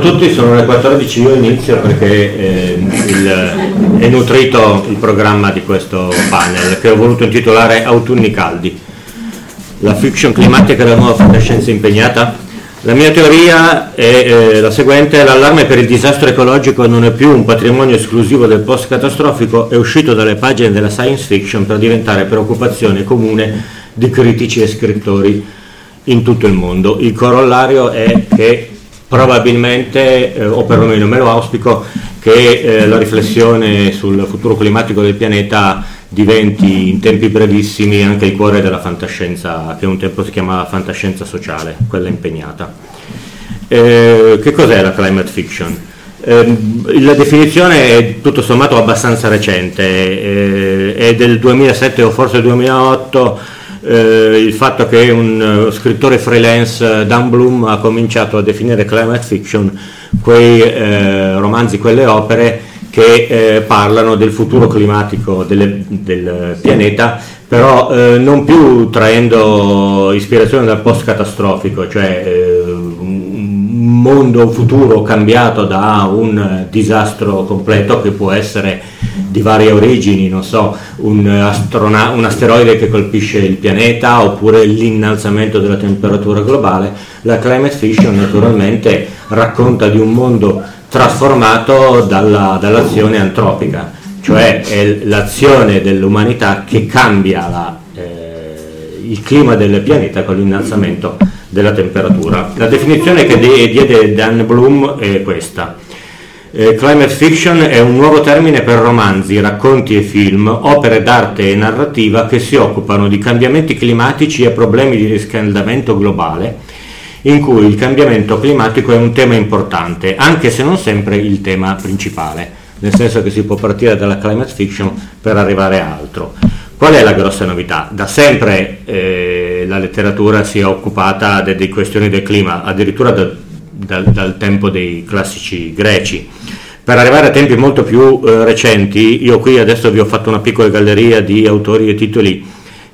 Tutti, sono le 14, io inizio perché eh, il, è nutrito il programma di questo panel che ho voluto intitolare Autunni caldi, la fiction climatica della nuova fantascienza impegnata. La mia teoria è eh, la seguente, l'allarme per il disastro ecologico non è più un patrimonio esclusivo del post-catastrofico, è uscito dalle pagine della science fiction per diventare preoccupazione comune di critici e scrittori in tutto il mondo. Il corollario è che probabilmente, eh, o perlomeno me lo auspico, che eh, la riflessione sul futuro climatico del pianeta diventi in tempi brevissimi anche il cuore della fantascienza, che un tempo si chiamava fantascienza sociale, quella impegnata. Eh, che cos'è la climate fiction? Eh, la definizione è tutto sommato abbastanza recente, eh, è del 2007 o forse 2008 eh, il fatto che un uh, scrittore freelance, Dan Bloom, ha cominciato a definire climate fiction quei eh, romanzi, quelle opere che eh, parlano del futuro climatico delle, del pianeta, però eh, non più traendo ispirazione dal post catastrofico, cioè eh, un mondo futuro cambiato da un disastro completo che può essere di varie origini, non so, un, astrona- un asteroide che colpisce il pianeta oppure l'innalzamento della temperatura globale, la climate fiction naturalmente racconta di un mondo trasformato dalla, dall'azione antropica, cioè è l'azione dell'umanità che cambia la, eh, il clima del pianeta con l'innalzamento della temperatura. La definizione che diede Dan Bloom è questa eh, climate fiction è un nuovo termine per romanzi, racconti e film, opere d'arte e narrativa che si occupano di cambiamenti climatici e problemi di riscaldamento globale, in cui il cambiamento climatico è un tema importante, anche se non sempre il tema principale, nel senso che si può partire dalla climate fiction per arrivare a altro. Qual è la grossa novità? Da sempre eh, la letteratura si è occupata delle questioni del clima, addirittura da, dal, dal tempo dei classici greci. Per arrivare a tempi molto più eh, recenti, io qui adesso vi ho fatto una piccola galleria di autori e titoli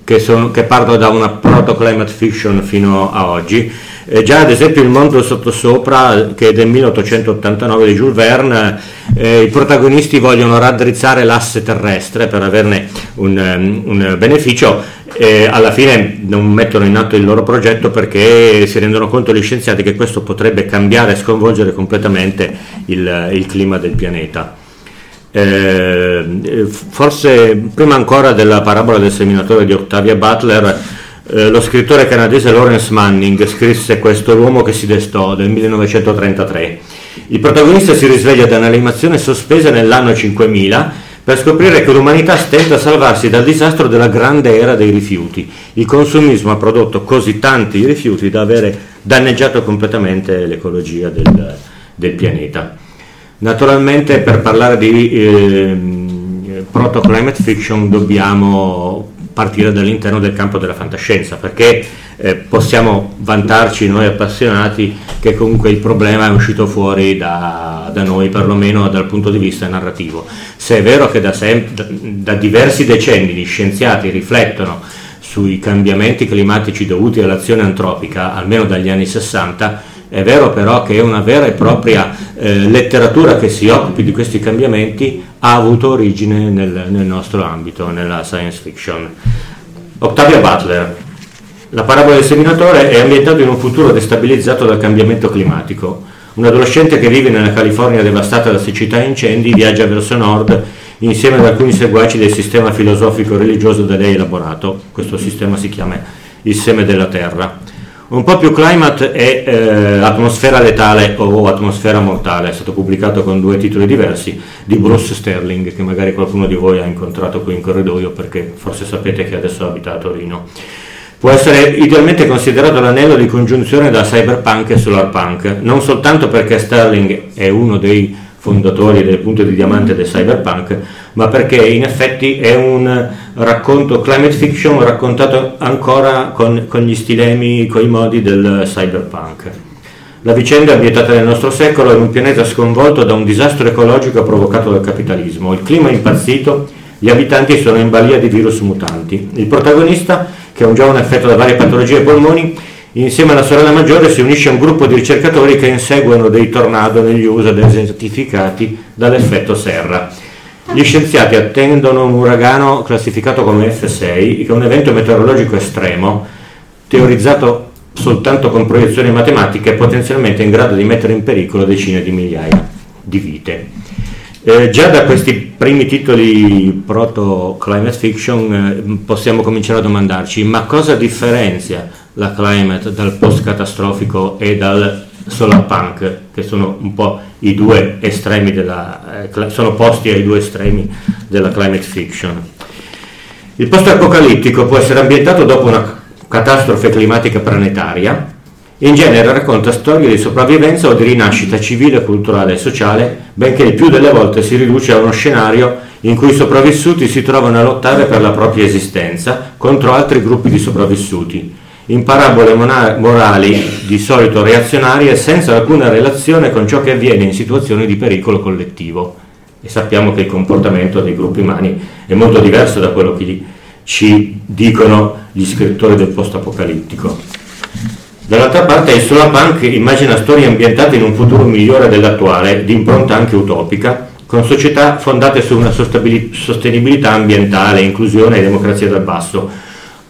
che, sono, che partono da una proto-climate fiction fino a oggi. Eh, già ad esempio il mondo sottosopra, che è del 1889 di Jules Verne, eh, i protagonisti vogliono raddrizzare l'asse terrestre per averne un, um, un beneficio e alla fine non mettono in atto il loro progetto perché si rendono conto gli scienziati che questo potrebbe cambiare e sconvolgere completamente il, il clima del pianeta. Eh, forse prima ancora della parabola del seminatore di Octavia Butler, eh, lo scrittore canadese Lawrence Manning scrisse questo L'uomo che si destò del 1933. Il protagonista si risveglia da un'animazione sospesa nell'anno 5000 per scoprire che l'umanità stenta a salvarsi dal disastro della grande era dei rifiuti. Il consumismo ha prodotto così tanti rifiuti da avere danneggiato completamente l'ecologia del, del pianeta. Naturalmente per parlare di eh, proto-climate fiction dobbiamo partire dall'interno del campo della fantascienza, perché eh, possiamo vantarci noi appassionati che comunque il problema è uscito fuori da, da, noi, perlomeno dal punto di vista narrativo. Se è vero che da, sem- da diversi decenni gli scienziati riflettono sui cambiamenti climatici dovuti all'azione antropica, almeno dagli anni 60, è vero però che una vera e propria eh, letteratura che si occupi di questi cambiamenti ha avuto origine nel, nel nostro ambito, nella science fiction. Octavia Butler, la parabola del seminatore è ambientata in un futuro destabilizzato dal cambiamento climatico. Un adolescente che vive nella California devastata da siccità e incendi viaggia verso nord insieme ad alcuni seguaci del sistema filosofico religioso da lei elaborato. Questo sistema si chiama il seme della terra. Un po' più climate è eh, Atmosfera letale o Atmosfera mortale, è stato pubblicato con due titoli diversi di Bruce Sterling, che magari qualcuno di voi ha incontrato qui in corridoio perché forse sapete che adesso abita a Torino. Può essere idealmente considerato l'anello di congiunzione da cyberpunk e solarpunk, non soltanto perché Sterling è uno dei fondatori del punto di diamante del cyberpunk, ma perché in effetti è un racconto climate fiction raccontato ancora con, con gli stilemi, con i modi del cyberpunk. La vicenda è ambientata nel nostro secolo in un pianeta sconvolto da un disastro ecologico provocato dal capitalismo. Il clima è impazzito, gli abitanti sono in balia di virus mutanti. Il protagonista che è un giovane affetto da varie patologie ai polmoni, insieme alla sorella maggiore si unisce a un gruppo di ricercatori che inseguono dei tornado negli USA desertificati dall'effetto serra. Gli scienziati attendono un uragano classificato come F6, che è un evento meteorologico estremo, teorizzato soltanto con proiezioni matematiche, potenzialmente in grado di mettere in pericolo decine di migliaia di vite. Eh, già da questi primi titoli proto climate fiction eh, possiamo cominciare a domandarci ma cosa differenzia la climate dal post catastrofico e dal solar punk che sono un po' i due estremi della eh, sono posti ai due estremi della climate fiction. Il post apocalittico può essere ambientato dopo una catastrofe climatica planetaria in genere racconta storie di sopravvivenza o di rinascita civile, culturale e sociale, benché il più delle volte si riduce a uno scenario in cui i sopravvissuti si trovano a lottare per la propria esistenza contro altri gruppi di sopravvissuti, in parabole morali di solito reazionarie senza alcuna relazione con ciò che avviene in situazioni di pericolo collettivo. E sappiamo che il comportamento dei gruppi umani è molto diverso da quello che ci dicono gli scrittori del post-apocalittico. Dall'altra parte il Solarpunk immagina storie ambientate in un futuro migliore dell'attuale, di impronta anche utopica, con società fondate su una sostenibilità ambientale, inclusione e democrazia dal basso.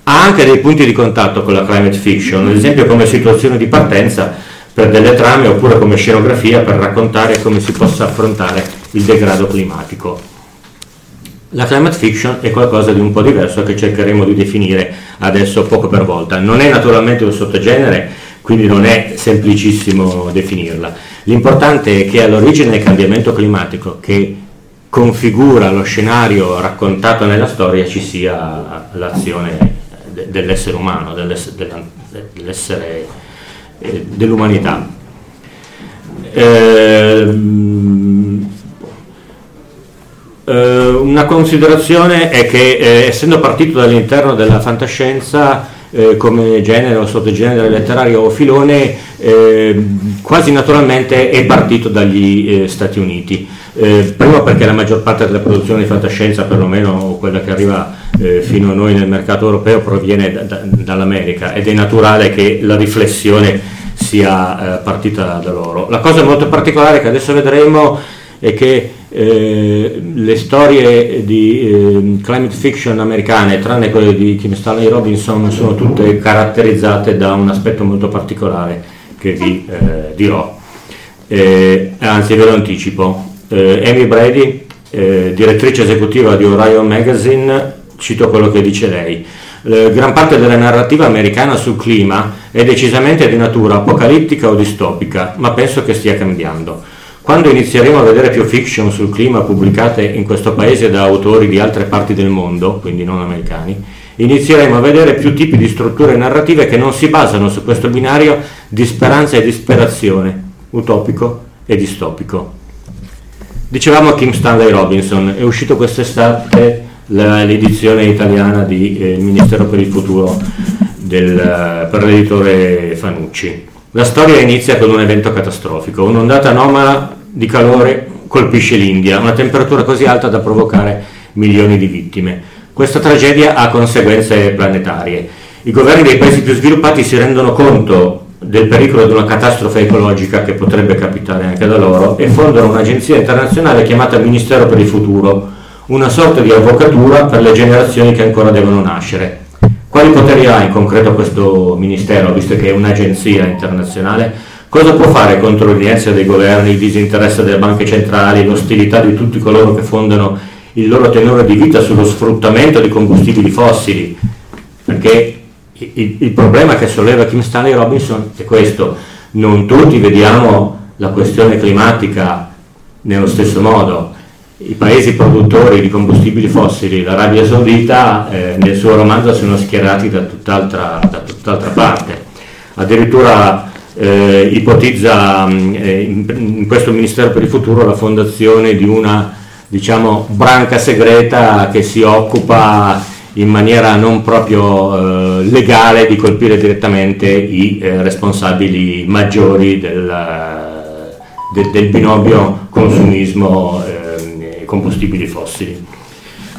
Ha anche dei punti di contatto con la climate fiction, ad esempio come situazione di partenza per delle trame oppure come scenografia per raccontare come si possa affrontare il degrado climatico. La climate fiction è qualcosa di un po' diverso che cercheremo di definire adesso poco per volta. Non è naturalmente un sottogenere, quindi non è semplicissimo definirla. L'importante è che all'origine del cambiamento climatico che configura lo scenario raccontato nella storia ci sia l'azione dell'essere umano, dell'essere, eh, dell'umanità. Eh, eh, una considerazione è che eh, essendo partito dall'interno della fantascienza eh, come genere o sottogenere letterario o filone, eh, quasi naturalmente è partito dagli eh, Stati Uniti. Eh, prima perché la maggior parte della produzione di fantascienza, perlomeno quella che arriva fino a noi nel mercato europeo, proviene da, da, dall'America ed è naturale che la riflessione sia partita da loro. La cosa molto particolare che adesso vedremo è che eh, le storie di eh, climate fiction americane, tranne quelle di Kim Stanley Robinson, sono tutte caratterizzate da un aspetto molto particolare che vi eh, dirò. Eh, anzi, ve lo anticipo. Eh, Amy Brady, direttrice esecutiva di Orion Magazine, cito quello che dice lei. gran parte della narrativa americana sul clima è decisamente di natura apocalittica o distopica, ma penso che stia cambiando. Quando inizieremo a vedere più fiction sul clima pubblicate in questo paese da autori di altre parti del mondo, quindi non americani, inizieremo a vedere più tipi di strutture narrative che non si basano su questo binario di speranza e disperazione, utopico e distopico. Dicevamo Kim Stanley Robinson, è uscito quest'estate l'edizione italiana di eh, Ministero per il Futuro del, per l'editore Fanucci. La storia inizia con un evento catastrofico, un'ondata anomala di calore colpisce l'India, una temperatura così alta da provocare milioni di vittime. Questa tragedia ha conseguenze planetarie. I governi dei paesi più sviluppati si rendono conto del pericolo di una catastrofe ecologica che potrebbe capitare anche da loro e fondano un'agenzia internazionale chiamata Ministero per il Futuro, una sorta di avvocatura per le generazioni che ancora devono nascere. Quali poteri ha in concreto questo Ministero, visto che è un'agenzia internazionale? Cosa può fare contro l'inerzia dei governi, il disinteresse delle banche centrali, l'ostilità di tutti coloro che fondano il loro tenore di vita sullo sfruttamento di combustibili fossili? Perché il, il, problema che solleva Kim Stanley Robinson è questo, non tutti vediamo la questione climatica nello stesso modo. I paesi produttori di combustibili fossili, l'Arabia Saudita, eh, nel suo romanzo sono schierati da tutt'altra, da tutt'altra parte. Addirittura eh, ipotizza mm, eh, in, questo Ministero per il Futuro la fondazione di una diciamo, branca segreta che si occupa in maniera non proprio eh, legale di colpire direttamente i eh, responsabili maggiori del, de, del binomio consumismo e combustibili fossili.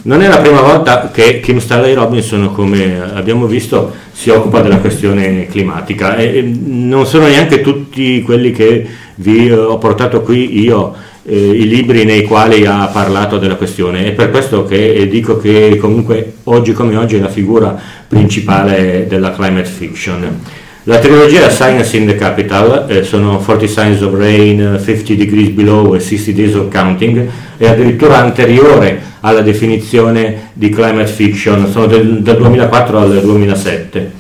Non è la prima volta che Kim Stanley Robinson, come abbiamo visto, si occupa della questione climatica e non sono neanche tutti quelli che vi ho portato qui io eh, i libri nei quali ha parlato della questione. È per questo che dico che comunque oggi come oggi è la figura principale della climate fiction. La trilogia Science in the Capital, eh, sono 40 Signs of Rain, 50 Degrees Below e 60 Days of Counting, è addirittura anteriore alla definizione di climate fiction, sono del, dal 2004 al 2007.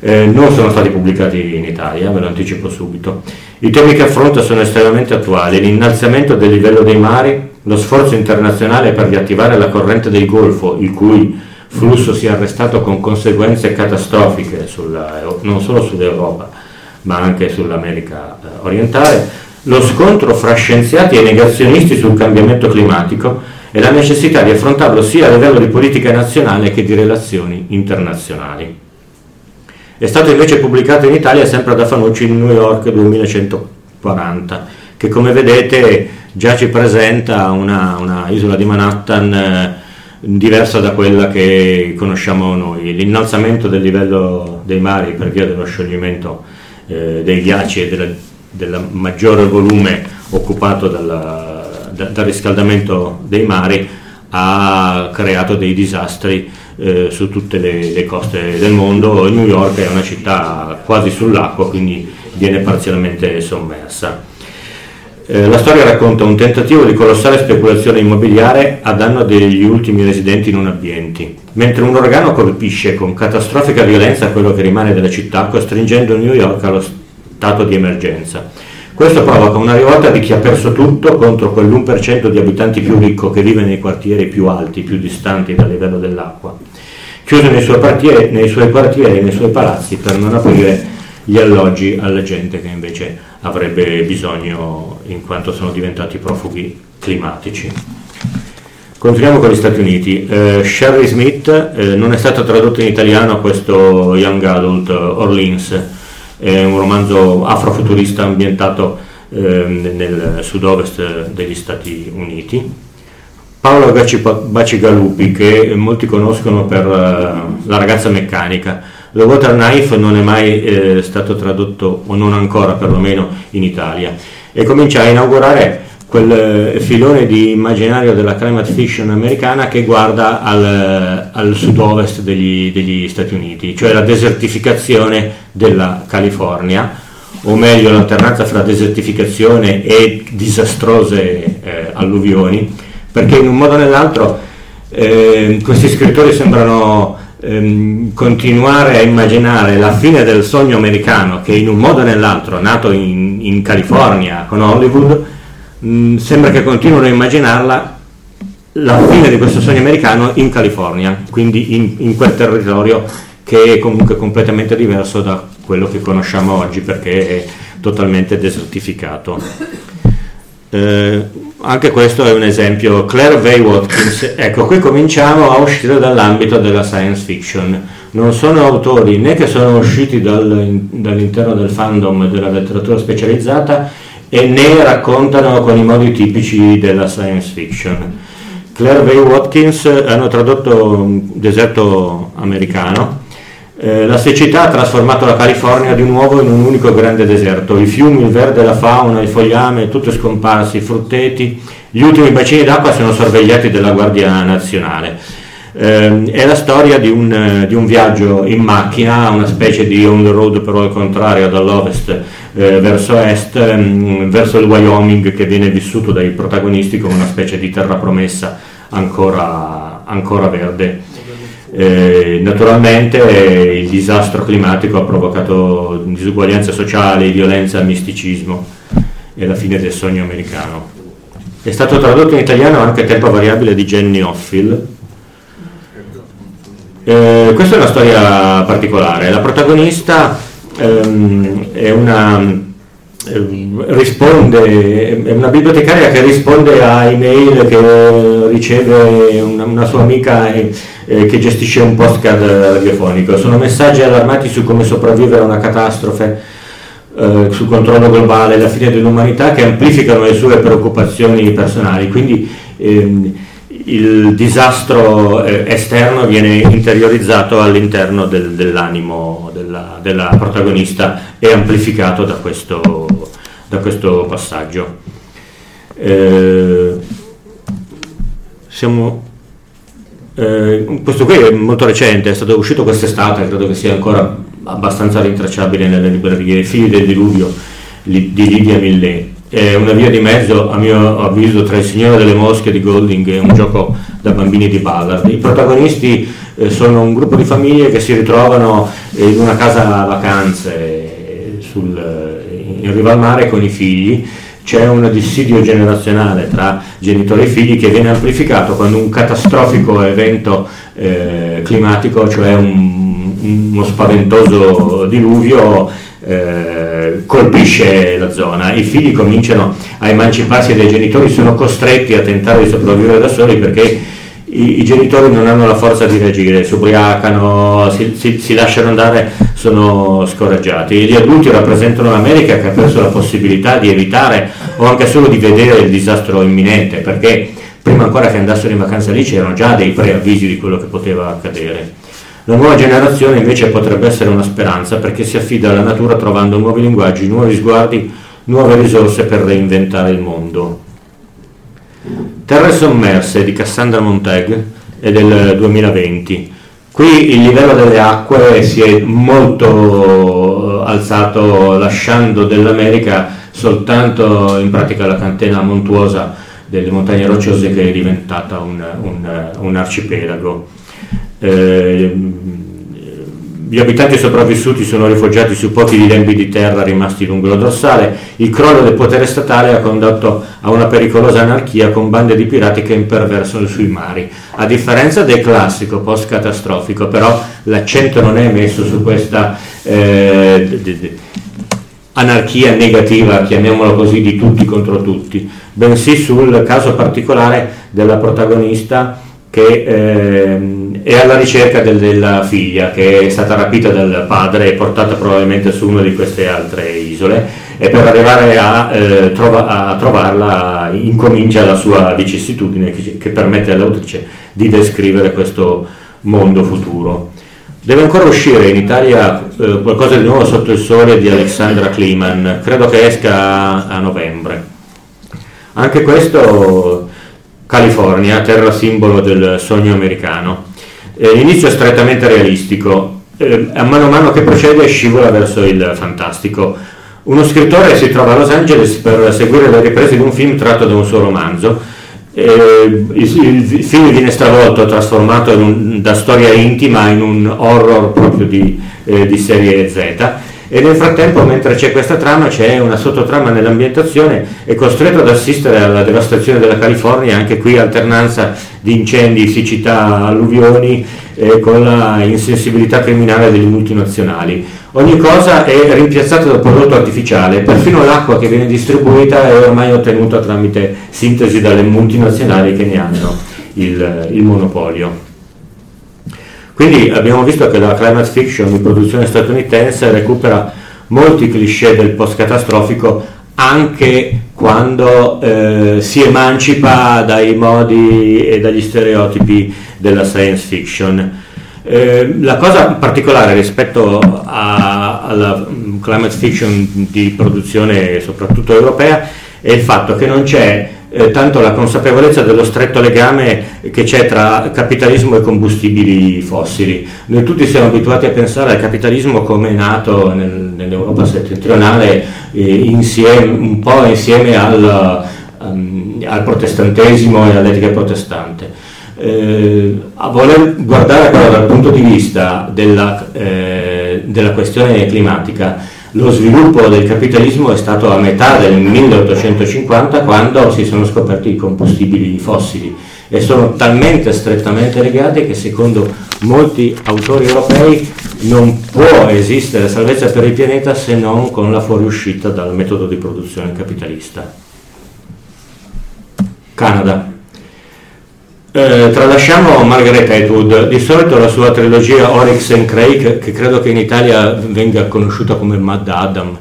Eh, non sono stati pubblicati in Italia, ve lo anticipo subito. I temi che affronta sono estremamente attuali, l'innalzamento del livello dei mari, lo sforzo internazionale per riattivare la corrente del Golfo, il cui flusso si è arrestato con conseguenze catastrofiche sulla, non solo sull'Europa ma anche sull'America eh, orientale, lo scontro fra scienziati e negazionisti sul cambiamento climatico e la necessità di affrontarlo sia a livello di politica nazionale che di relazioni internazionali. È stato invece pubblicato in Italia sempre da Fanucci in New York 2140, che come vedete già ci presenta una, una isola di Manhattan eh, diversa da quella che conosciamo noi. L'innalzamento del livello dei mari per via dello scioglimento eh, dei ghiacci e del maggiore volume occupato dalla, da, dal riscaldamento dei mari ha creato dei disastri eh, su tutte le, le, coste del mondo. New York è una città quasi sull'acqua, quindi viene parzialmente sommersa. Eh, la storia racconta un tentativo di colossale speculazione immobiliare a danno degli ultimi residenti non abbienti, mentre un uragano colpisce con catastrofica violenza quello che rimane della città, costringendo New York allo stato di emergenza. Questo provoca una rivolta di chi ha perso tutto contro quell'1% di abitanti più ricco che vive nei quartieri più alti, più distanti dal livello dell'acqua, chiuso nei suoi quartieri, nei suoi, nei suoi palazzi per non aprire gli alloggi alla gente che invece avrebbe bisogno in quanto sono diventati profughi climatici. Continuiamo con gli Stati Uniti. Eh, Sherry Smith eh, non è stato tradotto in italiano questo Young Adult Orleans è un romanzo afrofuturista ambientato eh, nel sud-ovest degli Stati Uniti. Paolo Bacigalupi, che molti conoscono per uh, La ragazza meccanica. The Water Knife non è mai eh, stato tradotto, o non ancora perlomeno, in Italia, e comincia a inaugurare quel eh, filone di immaginario della climate fiction americana che guarda al, al sud-ovest degli, degli, Stati Uniti, cioè la desertificazione della California, o meglio l'alternanza fra desertificazione e disastrose eh, alluvioni, perché in un modo o nell'altro eh, questi scrittori sembrano ehm, continuare a immaginare la fine del sogno americano che in un modo o nell'altro, nato in, in California con Hollywood, Mm, sembra che continuino a immaginarla la fine di questo sogno americano in California, quindi in, in, quel territorio che è comunque completamente diverso da quello che conosciamo oggi perché è totalmente desertificato. Eh, anche questo è un esempio. Claire Vay Watkins, ecco, qui cominciamo a uscire dall'ambito della science fiction. Non sono autori né che sono usciti dal, dall'interno del fandom della letteratura specializzata e né raccontano con i modi tipici della science fiction. Claire Vay Watkins hanno tradotto Deserto americano eh, la siccità ha trasformato la California di nuovo in un unico grande deserto. I fiumi, il verde, la fauna, il fogliame, tutto è scomparso, i frutteti, gli ultimi bacini d'acqua sono sorvegliati dalla Guardia Nazionale. Eh, è la storia di un, eh, di un, viaggio in macchina, una specie di on the road però al contrario, dall'ovest eh, verso est, ehm, verso il Wyoming che viene vissuto dai protagonisti come una specie di terra promessa ancora, ancora verde. Eh, naturalmente il disastro climatico ha provocato disuguaglianze sociali, violenza, misticismo e la fine del sogno americano. È stato tradotto in italiano anche Tempo variabile di Jenny Offill. Eh, questa è una storia particolare. La protagonista ehm, è una Ehm, risponde, è una bibliotecaria che risponde a email che riceve una, una sua amica eh, che gestisce un postcard radiofonico. Sono messaggi allarmati su come sopravvivere a una catastrofe, eh, sul controllo globale, la fine dell'umanità che amplificano le sue preoccupazioni personali. Quindi ehm, il disastro eh, esterno viene interiorizzato all'interno del, dell'animo della, della, protagonista e amplificato da questo, da questo passaggio. Eh, siamo, eh, questo qui è molto recente, è stato uscito quest'estate, credo che sia ancora abbastanza rintracciabile nelle librerie, Figli del diluvio di Lidia Millet è una via di mezzo a mio avviso tra il Signore delle Mosche di Golding e un gioco da bambini di Ballard. I protagonisti eh, sono un gruppo di famiglie che si ritrovano in una casa a vacanze sul, eh, in riva al mare con i figli. C'è un dissidio generazionale tra genitori e figli che viene amplificato quando un catastrofico evento eh, climatico, cioè un, uno spaventoso diluvio, eh, colpisce la zona, i figli cominciano a emanciparsi dai genitori, sono costretti a tentare di sopravvivere da soli perché i, i genitori non hanno la forza di reagire, si ubriacano, si, si, si, lasciano andare, sono scoraggiati. Gli adulti rappresentano l'America che ha perso la possibilità di evitare o anche solo di vedere il disastro imminente perché prima ancora che andassero in vacanza lì c'erano già dei preavvisi di quello che poteva accadere. La nuova generazione invece potrebbe essere una speranza perché si affida alla natura trovando nuovi linguaggi, nuovi sguardi, nuove risorse per reinventare il mondo. Terre sommerse di Cassandra Montag è del 2020. Qui il livello delle acque si è molto alzato lasciando dell'America soltanto in pratica la catena montuosa delle montagne rocciose che è diventata un, un, un arcipelago. Eh, gli abitanti sopravvissuti sono rifugiati su pochi lembi di terra rimasti lungo la dorsale. Il crollo del potere statale ha condotto a una pericolosa anarchia con bande di pirati che imperversano sui mari. A differenza del classico post-catastrofico, però l'accento non è messo su questa eh, anarchia negativa, chiamiamola così, di tutti contro tutti, bensì sul caso particolare della protagonista che eh, è alla ricerca del, della figlia che è stata rapita dal padre e portata probabilmente su una di queste altre isole e per arrivare a, eh, trova, a trovarla incomincia la sua vicissitudine che, che, permette all'autrice di descrivere questo mondo futuro. Deve ancora uscire in Italia eh, qualcosa di nuovo sotto il sole di Alexandra Kliman, credo che esca a novembre. Anche questo California, terra simbolo del sogno americano. Eh, l'inizio è strettamente realistico, eh, a mano a mano che procede scivola verso il fantastico. Uno scrittore si trova a Los Angeles per seguire le riprese di un film tratto da un suo romanzo. Eh, il, il, film viene stravolto, trasformato un, da storia intima in un horror proprio di, eh, di serie Z e nel frattempo mentre c'è questa trama c'è una sottotrama nell'ambientazione è costretto ad assistere alla devastazione della California anche qui alternanza di incendi, siccità, alluvioni e con la insensibilità criminale delle multinazionali. Ogni cosa è rimpiazzata da prodotto artificiale, perfino l'acqua che viene distribuita è ormai ottenuta tramite sintesi dalle multinazionali che ne hanno il, il monopolio. Quindi abbiamo visto che la climate fiction di produzione statunitense recupera molti cliché del post-catastrofico anche quando eh, si emancipa dai modi e dagli stereotipi della science fiction. Eh, la cosa particolare rispetto a, alla climate fiction di produzione soprattutto europea è il fatto che non c'è eh, tanto la consapevolezza dello stretto legame che c'è tra capitalismo e combustibili fossili. Noi tutti siamo abituati a pensare al capitalismo come è nato nel, nell'Europa settentrionale eh, insieme, un po' insieme al, um, al protestantesimo e all'etica protestante. Eh, a voler guardare però dal punto di vista della, eh, della questione climatica, lo sviluppo del capitalismo è stato a metà del 1850 quando si sono scoperti i combustibili fossili e sono talmente strettamente legati che secondo molti autori europei non può esistere salvezza per il pianeta se non con la fuoriuscita dal metodo di produzione capitalista. Canada. Eh, tralasciamo Margaret Atwood, di solito la sua trilogia Oryx and Craig, che credo che in Italia venga conosciuta come Mad Adam,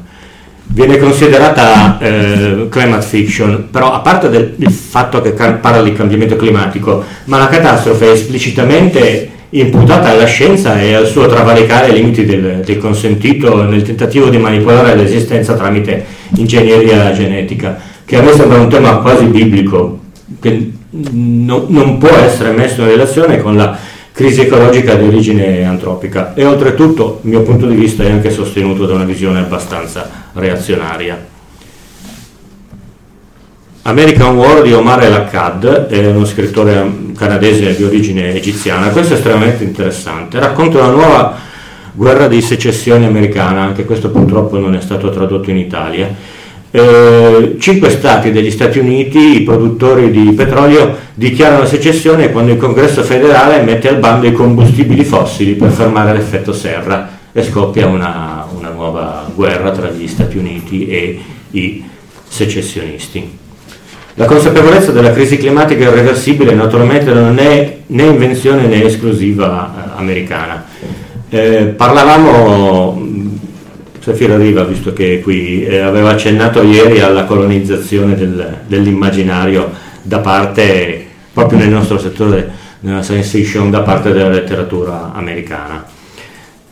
viene considerata eh, climate fiction, però a parte del, il fatto che parla di cambiamento climatico, ma la catastrofe è esplicitamente imputata alla scienza e al suo travalicare i limiti del, del consentito nel tentativo di manipolare l'esistenza tramite ingegneria genetica, che a me sembra un tema quasi biblico. Che, no, non può essere messo in relazione con la crisi ecologica di origine antropica. E oltretutto, dal mio punto di vista, è anche sostenuto da una visione abbastanza reazionaria. American War di Omar El-Akkad, è uno scrittore canadese di origine egiziana, questo è estremamente interessante, racconta una nuova guerra di secessione americana, anche questo purtroppo non è stato tradotto in Italia, eh, cinque stati degli Stati Uniti, i produttori di petrolio, dichiarano secessione quando il Congresso federale mette al bando i combustibili fossili per fermare l'effetto serra e scoppia una, una nuova guerra tra gli Stati Uniti e i secessionisti. La consapevolezza della crisi climatica irreversibile naturalmente non è né invenzione né esclusiva eh, americana. Eh, parlavamo Sofia Riva, visto che qui eh, aveva accennato ieri alla colonizzazione del, dell'immaginario da parte, proprio nel nostro settore, nella science fiction, da parte della letteratura americana.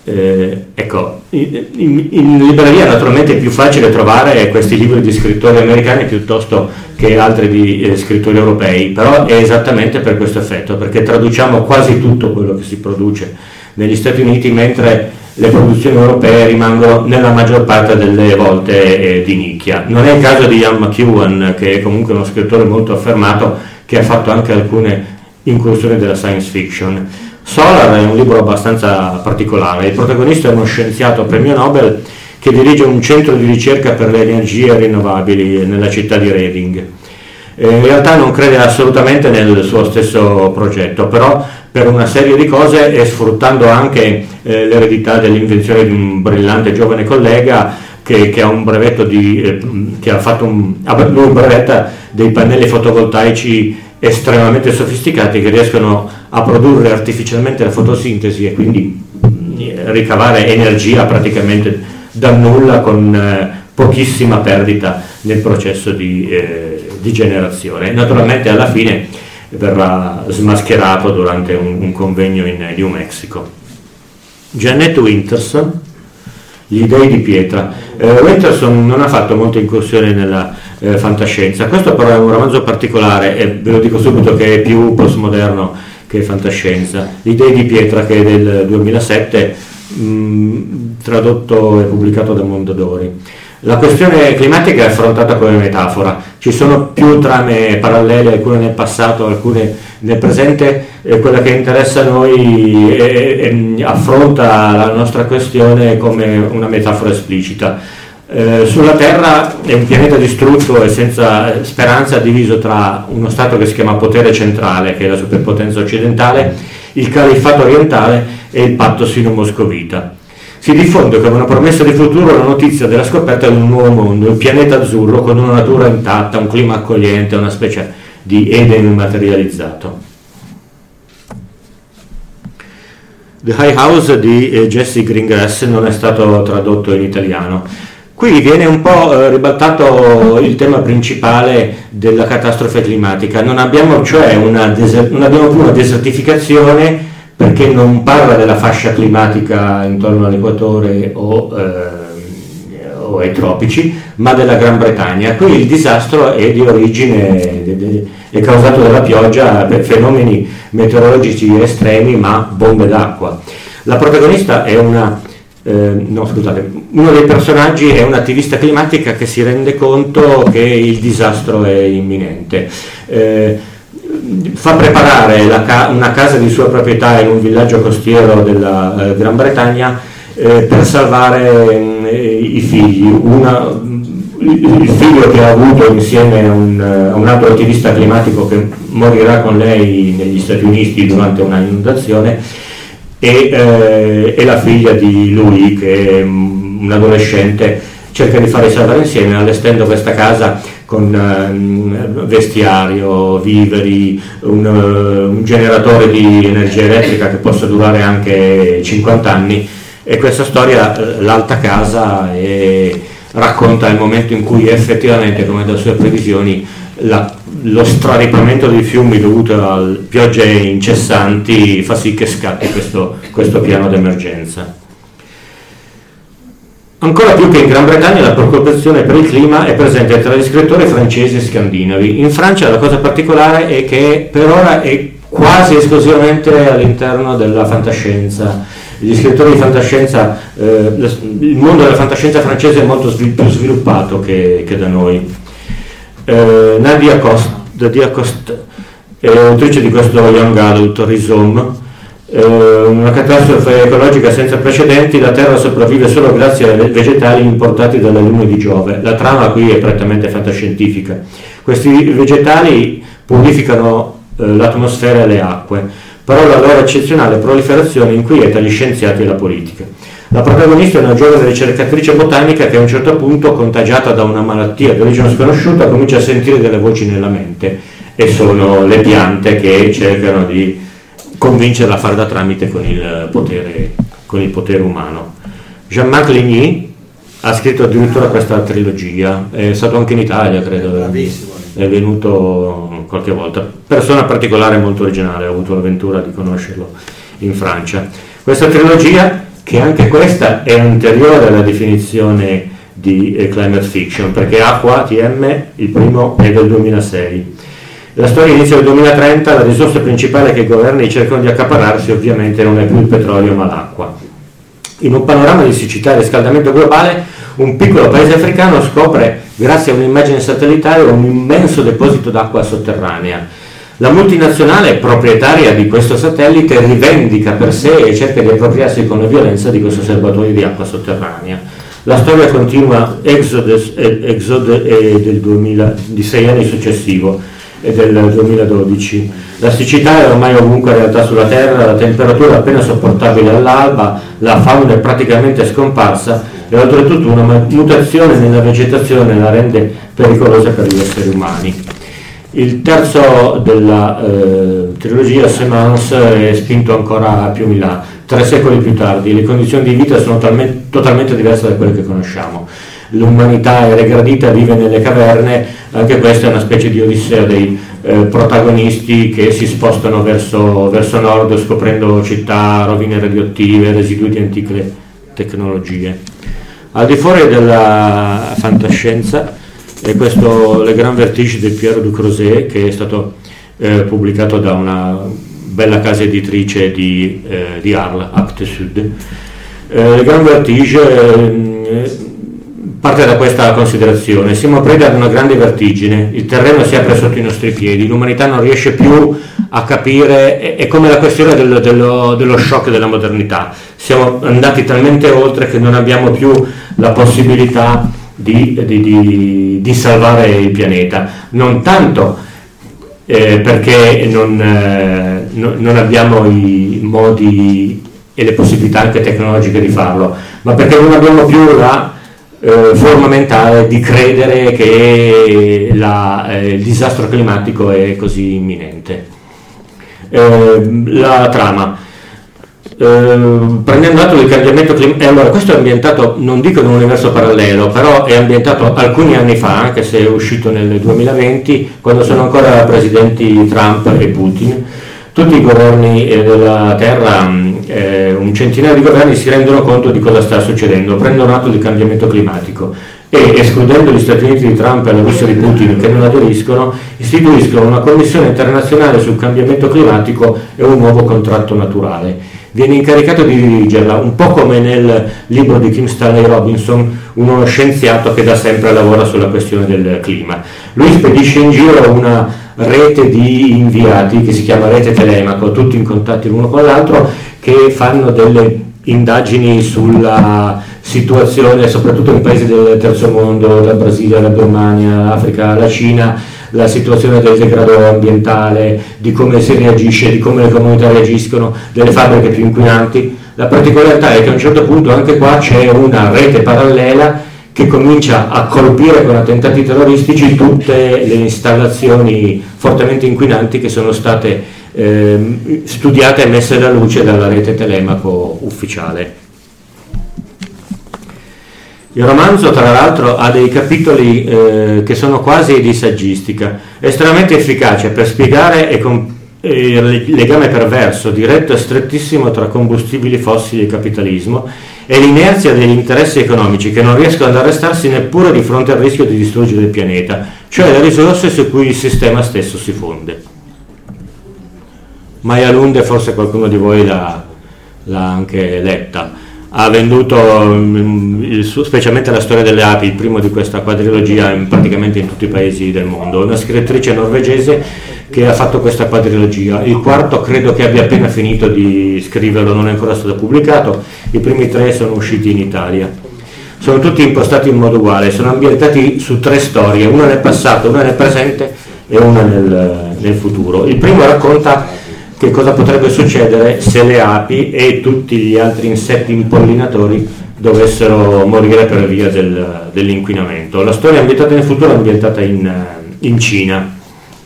Eh, ecco, in, in, in, libreria naturalmente è più facile trovare questi libri di scrittori americani piuttosto che altri di eh, scrittori europei, però è esattamente per questo effetto, perché traduciamo quasi tutto quello che si produce negli Stati Uniti, mentre le produzioni europee rimangono nella maggior parte delle volte eh, di nicchia. Non è il caso di Ian McEwan, che è comunque uno scrittore molto affermato, che ha fatto anche alcune incursioni della science fiction. Solar è un libro abbastanza particolare, il protagonista è uno scienziato premio Nobel che dirige un centro di ricerca per le energie rinnovabili nella città di Reading. Eh, in realtà non crede assolutamente nel suo stesso progetto, però per una serie di cose e sfruttando anche eh, l'eredità dell'invenzione di un brillante giovane collega che, che ha un brevetto di, eh, che ha fatto un, lui brevetta dei pannelli fotovoltaici estremamente sofisticati che riescono a produrre artificialmente la fotosintesi e quindi ricavare energia praticamente da nulla con eh, pochissima perdita nel processo di, eh, di generazione. Naturalmente alla fine verrà smascherato durante un, un convegno in New Mexico. Janet Winterson, Gli dei di pietra. Eh, Winterson non ha fatto molte incursioni nella eh, fantascienza, questo però è un romanzo particolare e ve lo dico subito che è più postmoderno che fantascienza. Gli dei di pietra che è del 2007, mh, tradotto e pubblicato da Mondadori. La questione climatica è affrontata come metafora, ci sono più trame parallele, alcune nel passato, alcune nel presente, e quella che interessa a noi è, è, affronta la nostra questione come una metafora esplicita. Eh, sulla Terra è un pianeta distrutto e senza speranza diviso tra uno Stato che si chiama potere centrale, che è la superpotenza occidentale, il califfato orientale e il patto sino-moscovita. Si diffonde come una promessa di futuro la notizia della scoperta di un nuovo mondo, il pianeta azzurro con una natura intatta, un clima accogliente, una specie di Eden materializzato. The High House di eh, Jesse Greengrass non è stato tradotto in italiano. Qui viene un po' eh, ribaltato il tema principale della catastrofe climatica. Non abbiamo, cioè una deser- non abbiamo più una desertificazione perché non parla della fascia climatica intorno all'equatore o, eh, o ai tropici, ma della Gran Bretagna. Qui il disastro è di origine, è causato dalla pioggia per fenomeni meteorologici estremi, ma bombe d'acqua. La protagonista è una eh, no, scusate, uno dei personaggi è un'attivista climatica che si rende conto che il disastro è imminente. Eh, fa preparare ca- una casa di sua proprietà in un villaggio costiero della eh, Gran Bretagna eh, per salvare mm, i figli. Una, il figlio che ha avuto insieme a un, a un, altro attivista climatico che morirà con lei negli Stati Uniti durante una inondazione e, eh, e la figlia di lui che è un adolescente cerca di fare salvare insieme allestendo questa casa con um, vestiario, viveri, un, uh, un, generatore di energia elettrica che possa durare anche 50 anni e questa storia, eh, l'alta casa, è, racconta il momento in cui effettivamente, come da sue previsioni, la, lo straripamento dei fiumi dovuto a piogge incessanti fa sì che scatti questo, questo piano d'emergenza. Ancora più che in Gran Bretagna la preoccupazione per il clima è presente tra gli scrittori francesi e scandinavi. In Francia la cosa particolare è che per ora è quasi esclusivamente all'interno della fantascienza. Gli scrittori di fantascienza, eh, il mondo della fantascienza francese è molto più sviluppato che, che da noi. Eh, Nadia Coste, Nadia Coste è autrice di questo Young Adult Rhizome una catastrofe ecologica senza precedenti, la Terra sopravvive solo grazie ai vegetali importati dalle lune di Giove. La trama qui è prettamente fantascientifica. Questi vegetali purificano eh, l'atmosfera e le acque, però la loro eccezionale proliferazione inquieta gli scienziati e la politica. La protagonista è una giovane ricercatrice botanica che a un certo punto, contagiata da una malattia di origine sconosciuta, comincia a sentire delle voci nella mente e sono le piante che cercano di convincerla a fare da tramite con il potere, con il potere umano. Jean-Marc Ligny ha scritto addirittura questa trilogia, è stato anche in Italia, credo, è venuto qualche volta. Persona particolare molto originale, ho avuto l'avventura di conoscerlo in Francia. Questa trilogia, che anche questa è anteriore alla definizione di eh, climate fiction, perché Acqua TM, il primo è del 2006 la storia inizia nel 2030, la risorsa principale che i governi cercano di accaparrarsi ovviamente non è più il petrolio ma l'acqua. In un panorama di siccità e riscaldamento globale, un piccolo paese africano scopre, grazie a un'immagine satellitare, un immenso deposito d'acqua sotterranea. La multinazionale proprietaria di questo satellite rivendica per sé e cerca di appropriarsi con la violenza di questo serbatoio di acqua sotterranea. La storia continua Exodus, Exodus del 2000, di sei anni successivo e del 2012. La siccità è ormai ovunque realtà sulla Terra, la temperatura è appena sopportabile all'alba, la fauna è praticamente scomparsa e oltretutto una mutazione nella vegetazione la rende pericolosa per gli esseri umani. Il terzo della eh, trilogia, Semence, è spinto ancora più in là, tre secoli più tardi. Le condizioni di vita sono talmente, totalmente diverse da quelle che conosciamo l'umanità è regradita, vive nelle caverne, anche questa è una specie di odissea dei eh, protagonisti che si spostano verso, verso, nord scoprendo città, rovine radioattive, residui di antiche tecnologie. Al di fuori della fantascienza è questo Le Grand Vertige di Pierre Ducrozet che è stato eh, pubblicato da una bella casa editrice di, eh, di Arles, Acte Sud. Eh, Le Grand Vertige eh, parte da questa considerazione. Siamo preda ad una grande vertigine, il terreno si apre sotto i nostri piedi, l'umanità non riesce più a capire, è, come la questione del, dello, dello shock della modernità. Siamo andati talmente oltre che non abbiamo più la possibilità di, di, di, di salvare il pianeta. Non tanto eh, perché non, eh, no, non abbiamo i modi e le possibilità anche tecnologiche di farlo, ma perché non abbiamo più la eh, forma mentale di credere che la, eh, il disastro climatico è così imminente. Eh, la trama. Eh, prendendo atto del cambiamento climatico, allora questo è ambientato, non dico in un universo parallelo, però è ambientato alcuni anni fa, anche se è uscito nel 2020, quando sono ancora presidenti Trump e Putin tutti i governi eh, della Terra, eh, un centinaio di governi si rendono conto di cosa sta succedendo, prendono atto del cambiamento climatico e escludendo gli Stati Uniti di Trump e la Russia di Putin che non aderiscono, istituiscono una commissione internazionale sul cambiamento climatico e un nuovo contratto naturale. Viene incaricato di dirigerla, un po' come nel libro di Kim Stanley Robinson, uno scienziato che da sempre lavora sulla questione del clima. Lui spedisce in giro una rete di inviati che si chiama rete telemaco, tutti in contatto l'uno con l'altro, che fanno delle indagini sulla situazione, soprattutto nei paesi del terzo mondo, dal Brasile alla Birmania, l'Africa, la Cina, la situazione del degrado ambientale, di come si reagisce, di come le comunità reagiscono, delle fabbriche più inquinanti. La particolarità è che a un certo punto anche qua c'è una rete parallela che comincia a colpire con attentati terroristici tutte le installazioni fortemente inquinanti che sono state eh, studiate e messe alla luce dalla rete telemaco ufficiale. Il romanzo, tra l'altro, ha dei capitoli eh, che sono quasi di saggistica, estremamente efficace per spiegare con, il legame perverso, diretto e strettissimo tra combustibili fossili e capitalismo e l'inerzia degli interessi economici che non riescono ad arrestarsi neppure di fronte al rischio di distruggere il pianeta, cioè le risorse su cui il sistema stesso si fonde. Maya Lunde, forse qualcuno di voi l'ha, l'ha anche letta, ha venduto mm, suo, specialmente la storia delle api, il primo di questa quadrilogia in, praticamente in tutti i paesi del mondo. Una scrittrice norvegese che ha fatto questa quadrilogia. Il quarto credo che abbia appena finito di scriverlo, non è ancora stato pubblicato, i primi tre sono usciti in Italia. Sono tutti impostati in modo uguale, sono ambientati su tre storie, una nel passato, una nel presente e una nel, nel futuro. Il primo racconta che cosa potrebbe succedere se le api e tutti gli altri insetti impollinatori dovessero morire per via del, dell'inquinamento. La storia ambientata nel futuro è ambientata in, in Cina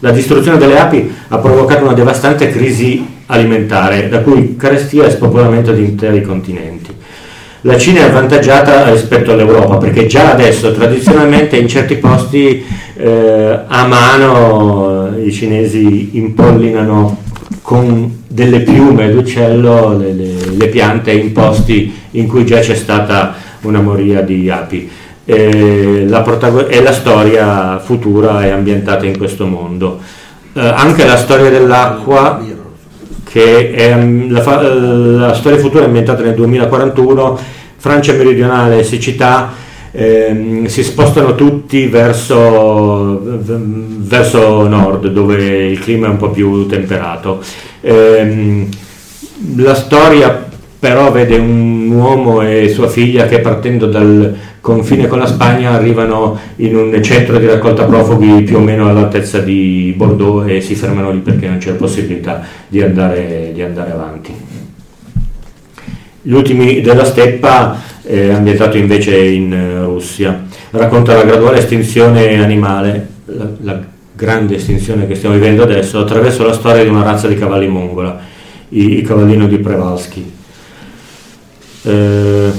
la distruzione delle api ha provocato una devastante crisi alimentare, da cui carestia e spopolamento di interi continenti. La Cina è avvantaggiata rispetto all'Europa perché già adesso tradizionalmente in certi posti eh, a mano i cinesi impollinano con delle piume d'uccello le, le, le piante in posti in cui già c'è stata una moria di api e la, protagon- e la storia futura è ambientata in questo mondo. Eh, anche la storia dell'acqua, che è la, fa- la storia futura è ambientata nel 2041, Francia meridionale, siccità, ehm, si spostano tutti verso, verso, nord, dove il clima è un po' più temperato. Ehm, la storia però vede un uomo e sua figlia che partendo dal confine con la Spagna arrivano in un centro di raccolta profughi più o meno all'altezza di Bordeaux e si fermano lì perché non c'è possibilità di andare, di andare avanti. Gli ultimi della steppa è ambientato invece in Russia, racconta la graduale estinzione animale, la, la grande estinzione che stiamo vivendo adesso, attraverso la storia di una razza di cavalli mongola, i, i cavallino di Prevalsky. Eh,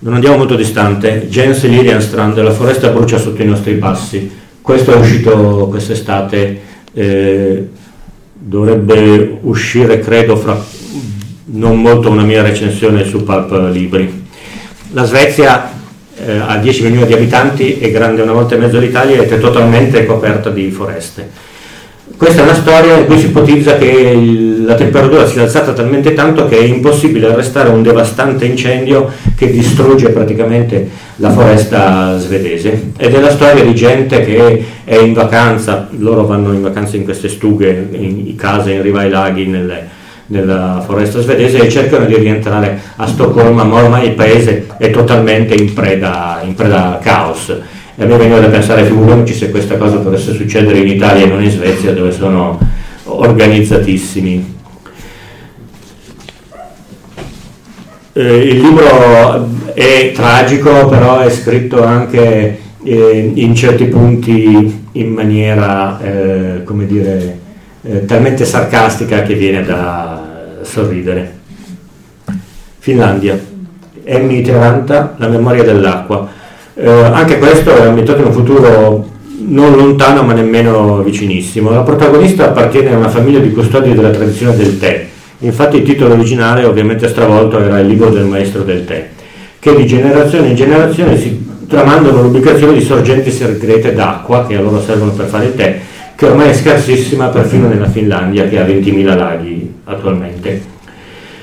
non andiamo molto distante, Jens Lilienstrand, la foresta brucia sotto i nostri passi. Questo è uscito quest'estate, eh, dovrebbe uscire credo fra non molto una mia recensione su Pulp Libri. La Svezia eh, ha 10 milioni di abitanti, è grande una volta e mezzo l'Italia ed è totalmente coperta di foreste questa è una storia in cui si ipotizza che la temperatura sia alzata talmente tanto che è impossibile arrestare un devastante incendio che distrugge praticamente la foresta svedese. Ed è la storia di gente che è in vacanza, loro vanno in vacanza in queste stughe, in case in riva ai laghi, nelle, nella foresta svedese e cercano di rientrare a Stoccolma, ma ormai il paese è totalmente in preda, in preda al caos e a me veniva da pensare figuriamoci se questa cosa dovesse succedere in Italia e non in Svezia dove sono organizzatissimi. Eh, il libro è tragico, però è scritto anche eh, in certi punti in maniera, eh, come dire, eh, talmente sarcastica che viene da sorridere. Finlandia, Emmy Teranta, La memoria dell'acqua. Eh, anche questo è ambientato in un futuro non lontano ma nemmeno vicinissimo. La protagonista appartiene a una famiglia di custodi della tradizione del tè. Infatti il titolo originale, ovviamente stravolto, era il libro del maestro del tè, che di generazione in generazione si tramandano l'ubicazione di sorgenti segrete d'acqua che a loro servono per fare il tè, che ormai è scarsissima perfino nella Finlandia, che ha 20.000 laghi attualmente.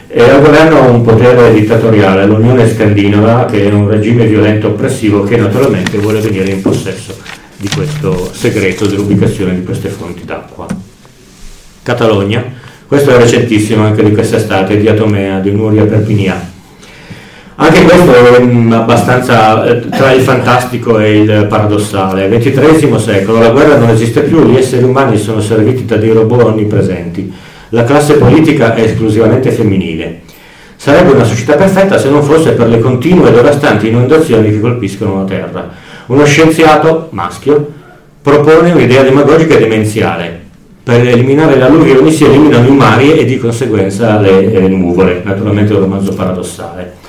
E al governo un potere dittatoriale, l'Unione Scandinava, che è un regime violento oppressivo che naturalmente vuole venire in possesso di questo segreto dell'ubicazione di queste fonti d'acqua. Catalogna, questo è recentissimo anche di quest'estate, di Atomea, di Nuria Perpignan. Anche questo è abbastanza eh, tra il fantastico e il paradossale. Nel XXIII secolo la guerra non esiste più, gli esseri umani sono serviti da dei robot onnipresenti. La classe politica è esclusivamente femminile. Sarebbe una società perfetta se non fosse per le continue e devastanti inondazioni che colpiscono la Terra. Uno scienziato, maschio, propone un'idea demagogica e demenziale. Per eliminare le alluvioni si eliminano i mari e di conseguenza le, le nuvole, naturalmente un romanzo paradossale.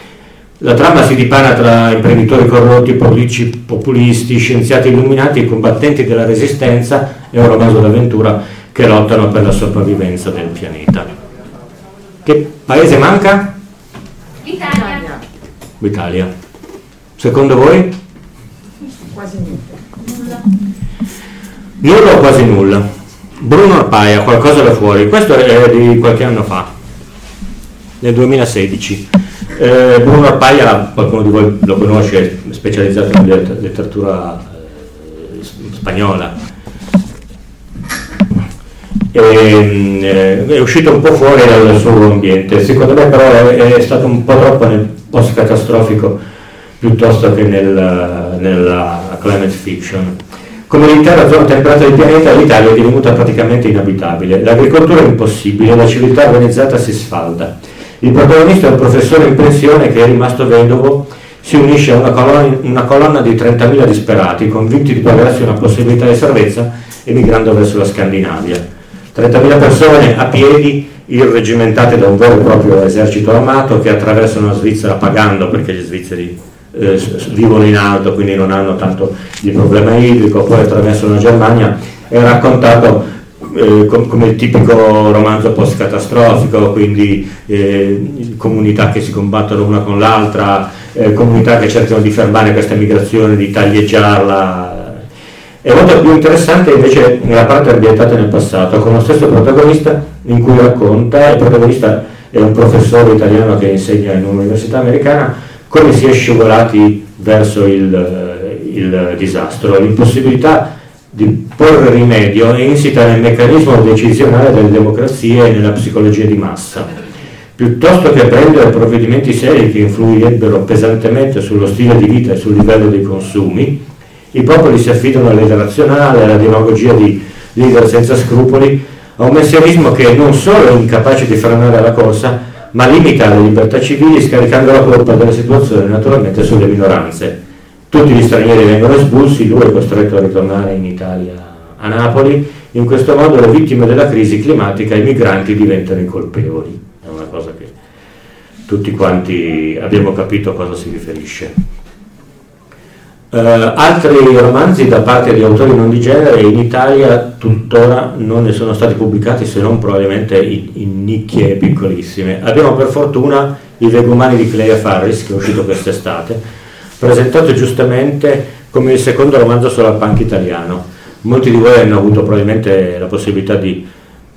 La trama si dipana tra imprenditori corrotti, politici populisti, scienziati illuminati e combattenti della resistenza e un romanzo d'avventura che lottano per la sopravvivenza del pianeta. Che paese manca? Italia. L'Italia. Secondo voi? Quasi niente. Nulla. Nulla o quasi nulla. Bruno Arpaia, qualcosa da fuori. Questo è di qualche anno fa, nel 2016. Eh, Bruno Arpaia, qualcuno di voi lo conosce, è specializzato in letteratura eh, spagnola. E, eh, è uscito un po' fuori dal suo ambiente, secondo me però è, è stato un po' troppo nel post catastrofico piuttosto che nel, nella climate fiction. Come l'intera zona temperata del pianeta, l'Italia è divenuta praticamente inabitabile, l'agricoltura è impossibile, la civiltà organizzata si sfalda. Il protagonista è un professore in pensione che è rimasto vedovo, si unisce a una colonna, una colonna di 30.000 disperati, convinti di pagarsi una possibilità di salvezza emigrando verso la Scandinavia. 30.000 persone a piedi, irregimentate da un vero e proprio esercito armato che attraversano la Svizzera pagando perché gli svizzeri eh, vivono in alto, quindi non hanno tanto di problema idrico, poi attraversano la Germania, è raccontato eh, come il tipico romanzo post-catastrofico, quindi eh, comunità che si combattono una con l'altra, eh, comunità che cercano di fermare questa migrazione, di taglieggiarla. È molto più interessante invece nella parte ambientata nel passato, con lo stesso protagonista in cui racconta, il protagonista è un professore italiano che insegna in un'università americana, come si è scivolati verso il, il disastro, l'impossibilità di porre rimedio è insita nel meccanismo decisionale delle democrazie e nella psicologia di massa. Piuttosto che prendere provvedimenti seri che influirebbero pesantemente sullo stile di vita e sul livello dei consumi, i popoli si affidano all'idea razionale, alla demagogia di leader senza scrupoli, a un messianismo che non solo è incapace di frenare la corsa, ma limita le libertà civili scaricando la colpa della situazione naturalmente sulle minoranze tutti gli stranieri vengono espulsi, lui è costretto a ritornare in Italia, a Napoli, in questo modo le vittime della crisi climatica, i migranti diventano i colpevoli. È una cosa che tutti quanti abbiamo capito a cosa si riferisce. Uh, altri romanzi da parte di autori non di genere in Italia tuttora non ne sono stati pubblicati se non probabilmente in, in nicchie piccolissime. Abbiamo per fortuna I Vegumani di Clea Farris che è uscito quest'estate presentato giustamente come il secondo romanzo sulla punk italiano. Molti di voi hanno avuto probabilmente la possibilità di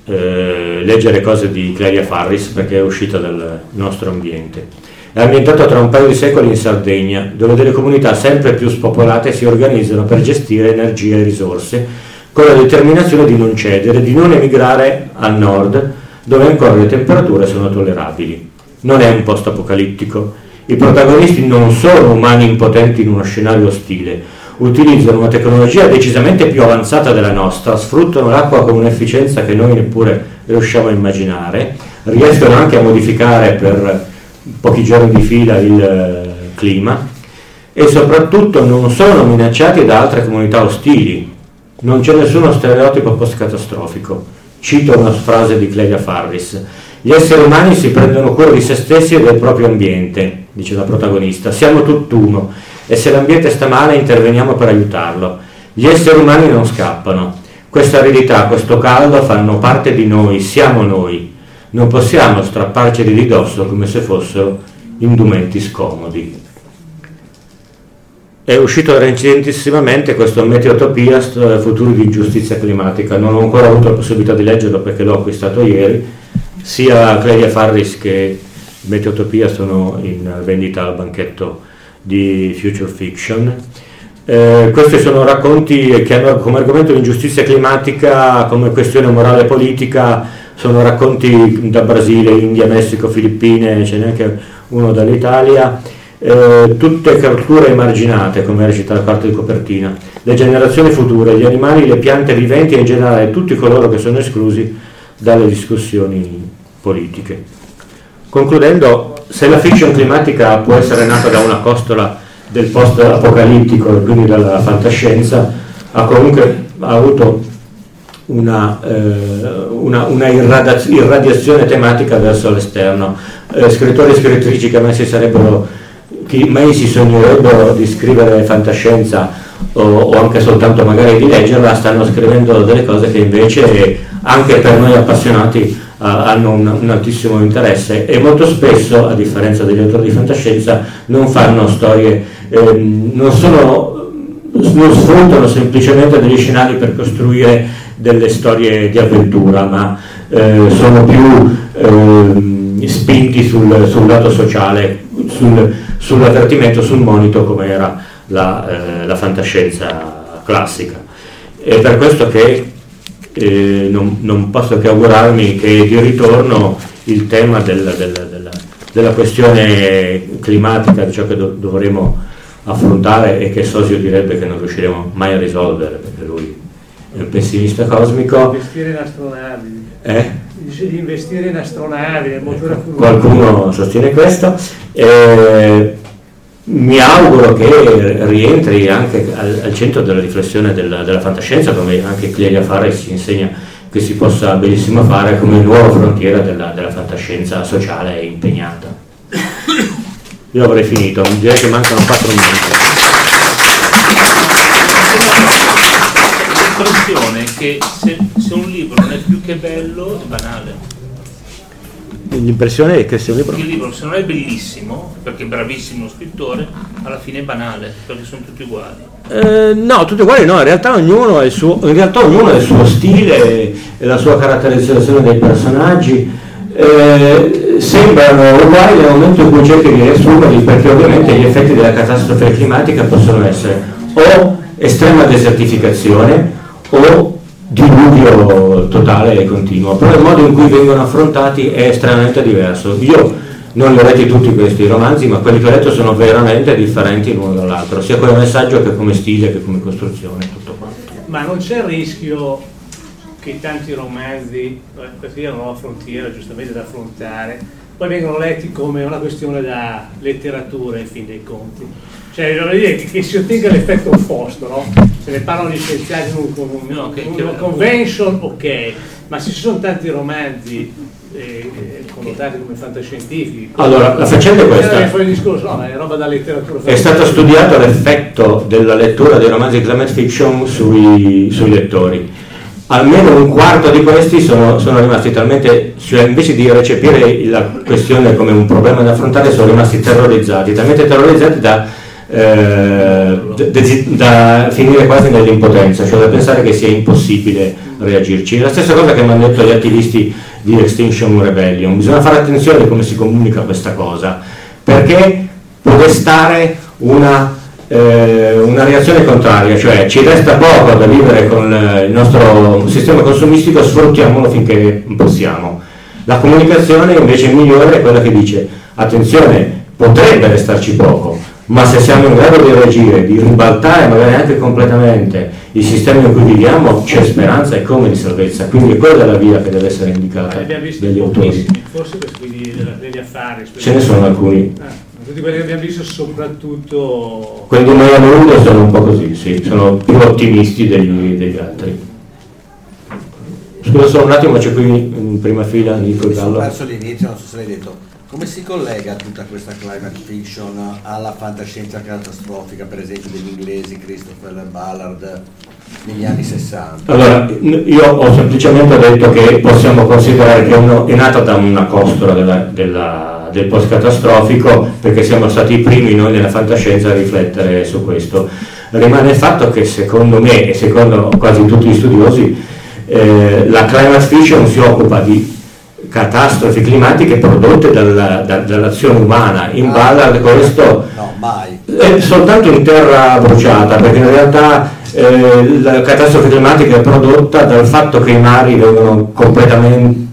eh, leggere cose di Claria Farris perché è uscita dal nostro ambiente. È ambientato tra un paio di secoli in Sardegna, dove delle comunità sempre più spopolate si organizzano per gestire energia e risorse, con la determinazione di non cedere, di non emigrare al nord, dove ancora le temperature sono tollerabili. Non è un posto apocalittico, i protagonisti non sono umani impotenti in uno scenario ostile, utilizzano una tecnologia decisamente più avanzata della nostra, sfruttano l'acqua con un'efficienza che noi neppure riusciamo a immaginare, riescono anche a modificare per pochi giorni di fila il eh, clima e soprattutto non sono minacciati da altre comunità ostili. Non c'è nessuno stereotipo post-catastrofico. Cito una frase di Clelia Farris. Gli esseri umani si prendono cura di se stessi e del proprio ambiente, dice la protagonista. Siamo tutt'uno e se l'ambiente sta male interveniamo per aiutarlo. Gli esseri umani non scappano. Questa aridità, questo caldo fanno parte di noi, siamo noi. Non possiamo strapparceli di dosso come se fossero indumenti scomodi. È uscito recentissimamente questo Meteotopia, futuri di giustizia climatica. Non ho ancora avuto la possibilità di leggerlo perché l'ho acquistato ieri. Sia Clelia Farris che Meteotopia sono in vendita al banchetto di Future Fiction. Eh, questi sono racconti che hanno come argomento l'ingiustizia climatica, come questione morale e politica, sono racconti da Brasile, India, Messico, Filippine, ce n'è anche uno dall'Italia, eh, tutte culture emarginate, come recita la parte di copertina, le generazioni future, gli animali, le piante viventi e in generale tutti coloro che sono esclusi dalle discussioni politiche. Concludendo, se la fiction climatica può essere nata da una costola del post-apocalittico e quindi dalla fantascienza, ha comunque ha avuto una, eh, una, una irradiazione tematica verso l'esterno. Eh, scrittori e scrittrici che mai si sarebbero, che mai si sognerebbero di scrivere fantascienza o, o, anche soltanto magari di leggerla, stanno scrivendo delle cose che invece anche per noi appassionati hanno un, un, altissimo interesse e molto spesso, a differenza degli autori di fantascienza, non fanno storie, ehm, non, sono, non sfruttano semplicemente degli scenari per costruire delle storie di avventura, ma eh, sono più eh, spinti sul, sul, lato sociale, sul, sull'avvertimento, sul monito come era la, eh, la fantascienza classica. È per questo che eh, non, non, posso che augurarmi che di ritorno il tema del, del, della, della, questione climatica, di ciò che do, dovremo affrontare e che Sosio direbbe che non riusciremo mai a risolvere, perché lui è un pessimista cosmico. Investire in astronavi. Eh? Dice di investire in astronavi, Qualcuno sostiene questo. Eh, mi auguro che rientri anche al, al centro della riflessione della, della, fantascienza, come anche Clelia Farre si insegna che si possa benissimo fare come nuova frontiera della, della fantascienza sociale e impegnata. Io avrei finito, direi che mancano 4 minuti. L'impressione che se, se un libro non è più che bello è banale l'impressione è che sia un libro... Il libro se non è bellissimo, perché è bravissimo lo scrittore, alla fine è banale, perché sono tutti uguali. Eh, no, tutti uguali no, in realtà ognuno ha il suo, ognuno ha il suo stile e la sua caratterizzazione dei personaggi. Eh, sembrano uguali nel momento in cui cerchi di riassumerli perché ovviamente gli effetti della catastrofe climatica possono essere o estrema desertificazione o diluvio totale e continuo, però il modo in cui vengono affrontati è estremamente diverso. Io non li ho letti tutti questi romanzi, ma quelli che ho letto sono veramente differenti l'uno dall'altro, sia come messaggio che come stile che come costruzione, tutto quanto. Ma non c'è il rischio che tanti romanzi, questa è una nuova frontiera giustamente da affrontare, poi vengono letti come una questione da letteratura in fin dei conti. Cioè, dire che si ottenga l'effetto opposto, no? Se ne parlano gli scienziati in un, un, no, okay, una convention, ok, ma se ci sono tanti romanzi eh, connotati come fantascientifici. Allora, la faccenda è questa. Fuori discorso, no, è roba da letteratura. È stato studiato l'effetto della lettura dei romanzi di climate fiction sui, sui lettori almeno un quarto di questi sono, sono rimasti talmente, cioè invece di recepire la questione come un problema da affrontare, sono rimasti terrorizzati, talmente terrorizzati da, eh, da, finire quasi nell'impotenza, cioè da pensare che sia impossibile reagirci. La stessa cosa che mi hanno detto gli attivisti di Extinction Rebellion, bisogna fare attenzione a come si comunica questa cosa, perché può destare una eh, una reazione contraria, cioè ci resta poco da vivere con il nostro sistema consumistico, sfruttiamolo finché possiamo. La comunicazione invece migliore è quella che dice attenzione, potrebbe restarci poco, ma se siamo in grado di reagire, di ribaltare magari anche completamente il sistema in cui viviamo, c'è speranza e come di salvezza. Quindi quella è la via che deve essere indicata abbiamo visto dagli autori. forse questi degli, degli affari. Ce ne sono alcuni. Ah, tutti quelli che abbiamo visto soprattutto... Quelli di Maya Morudo sono un po' così, sì, sono più ottimisti degli, degli altri. Scusa solo un attimo, c'è qui in prima fila Nico Gallo. perso l'inizio, non so se l'hai detto. Come si collega tutta questa climate fiction alla fantascienza catastrofica, per esempio degli inglesi Christopher Ballard negli anni 60? Allora, io ho semplicemente detto che possiamo considerare che uno è nata da una costola della- della- del post-catastrofico perché siamo stati i primi noi nella fantascienza a riflettere su questo. Rimane il fatto che secondo me e secondo quasi tutti gli studiosi eh, la climate fiction si occupa di catastrofi climatiche prodotte dalla- da- dall'azione umana. In Ah. Ballard questo No, mai. è soltanto in terra bruciata, perché in realtà eh, la catastrofe climatica è prodotta dal fatto che i mari vengono completamente,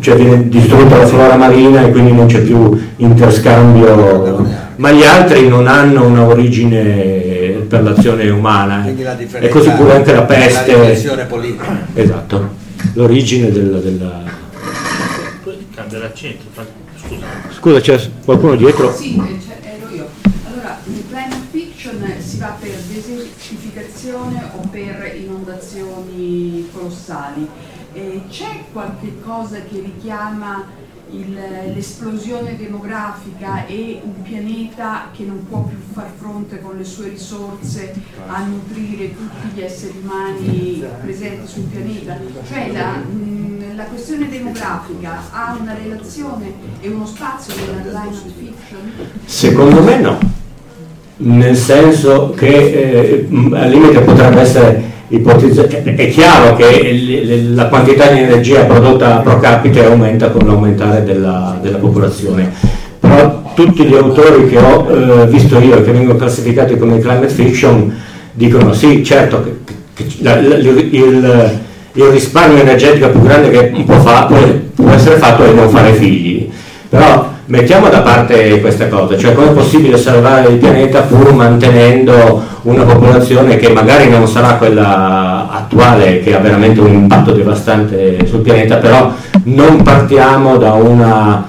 cioè viene distrutta la flora marina e quindi non c'è più interscambio, ma gli altri non hanno una origine per l'azione umana. La E così pure anche la La peste. dimensione politica. Esatto, l'origine della... della... L'accento. fa- Scusa. Scusa, c'è qualcuno dietro? Sì, eh, c'è- ero io. Allora, in climate fiction si va per desertificazione o per inondazioni colossali. Eh, c'è qualche cosa che richiama il- l'esplosione demografica e un pianeta che non può più far fronte con le sue risorse a nutrire tutti gli esseri umani presenti sul pianeta? Cioè la, mh, la questione demografica ha una relazione e uno spazio nella climate fiction? Secondo me no, nel senso che eh, al limite potrebbe essere è chiaro che la quantità di energia prodotta pro capite aumenta con l'aumentare della, della popolazione, però tutti gli autori che ho eh, visto io e che vengono classificati come climate fiction dicono sì, certo, che, che la- la- il, il- risparmio energetico più grande che può, fa- può essere fatto è non fare figli, però mettiamo da parte queste cose, cioè come è possibile salvare il pianeta pur mantenendo una popolazione che magari non sarà quella attuale che ha veramente un impatto devastante sul pianeta, però non partiamo da una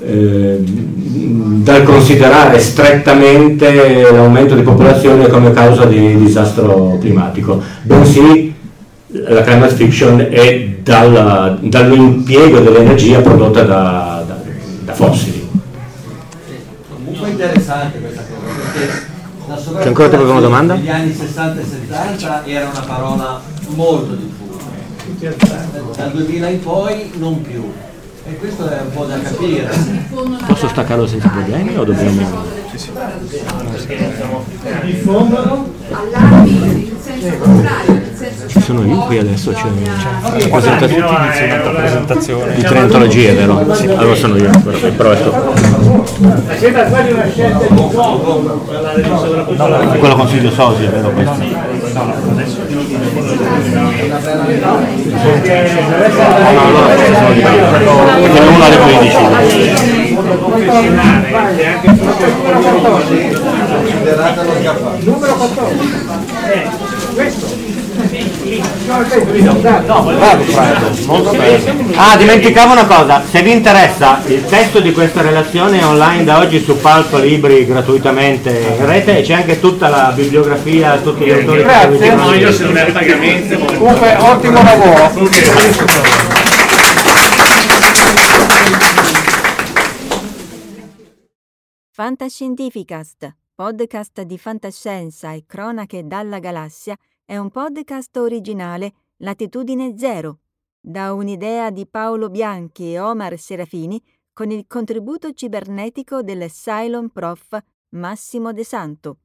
eh, dal considerare strettamente l'aumento di popolazione come causa di disastro climatico, bensì la climate fiction è dalla- dall'impiego dell'energia prodotta da, da- da fossili. Interessante questa cosa, perché la domanda? Negli anni 60 e 70 era una parola molto diffusa. Dal 2000 in poi non più. E questo è un po' da capire. Posso staccarlo senza problemi o dobbiamo... Diffondono? Allarmi in senso contrario, nel senso che Ci sono io qui adesso, c'è Tutti presentazione presentazione di trentologia, vero? Allora sono io, però ecco. Una di di. Quello consiglio sosia, vero questo? Perché uno alle 15. Confessionale, che è anche frutto Considerata lo scaffale. Numero 14. Eh, questo. Ah, dimenticavo una cosa, se vi interessa il testo di questa relazione è online da oggi su Palco Libri gratuitamente in rete e c'è anche tutta la bibliografia, tutti gli autori Grazie. No, io se non è pagamento. Comunque ottimo lavoro. Fantascientificast, podcast di fantascienza e cronache dalla galassia, è un podcast originale Latitudine Zero, da un'idea di Paolo Bianchi e Omar Serafini con il contributo cibernetico del Cylon Prof Massimo De Santo,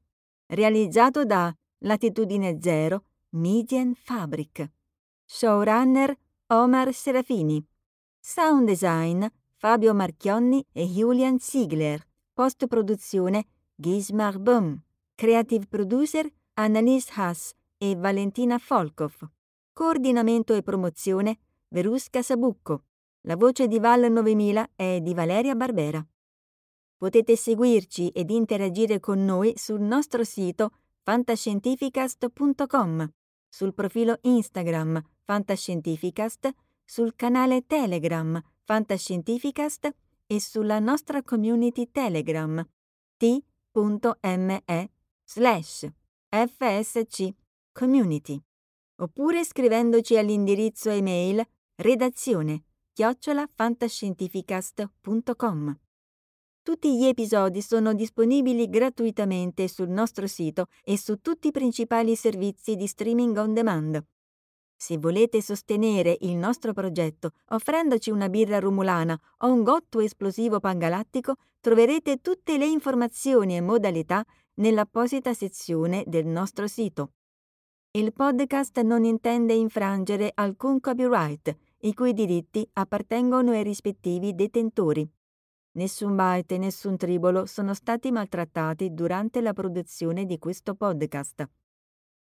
realizzato da Latitudine Zero Median Fabric. Showrunner Omar Serafini. Sound design Fabio Marchionni e Julian Ziegler. Post produzione Gismar Bum. Creative producer Annalise Haas e Valentina Folkov. Coordinamento e promozione Verusca Sabucco. La voce di Val 9000 è di Valeria Barbera. Potete seguirci ed interagire con noi sul nostro sito fantascientificast.com, sul profilo Instagram Fantascientificast, sul canale Telegram Fantascientificast e sulla nostra community Telegram t.me slash fsc community oppure scrivendoci all'indirizzo email redazione chiocciolafantascientificast.com. Tutti gli episodi sono disponibili gratuitamente sul nostro sito e su tutti i principali servizi di streaming on demand. Se volete sostenere il nostro progetto offrendoci una birra rumulana o un gotto esplosivo pangalattico, troverete tutte le informazioni e modalità nell'apposita sezione del nostro sito. Il podcast non intende infrangere alcun copyright, i cui diritti appartengono ai rispettivi detentori. Nessun byte e nessun tribolo sono stati maltrattati durante la produzione di questo podcast.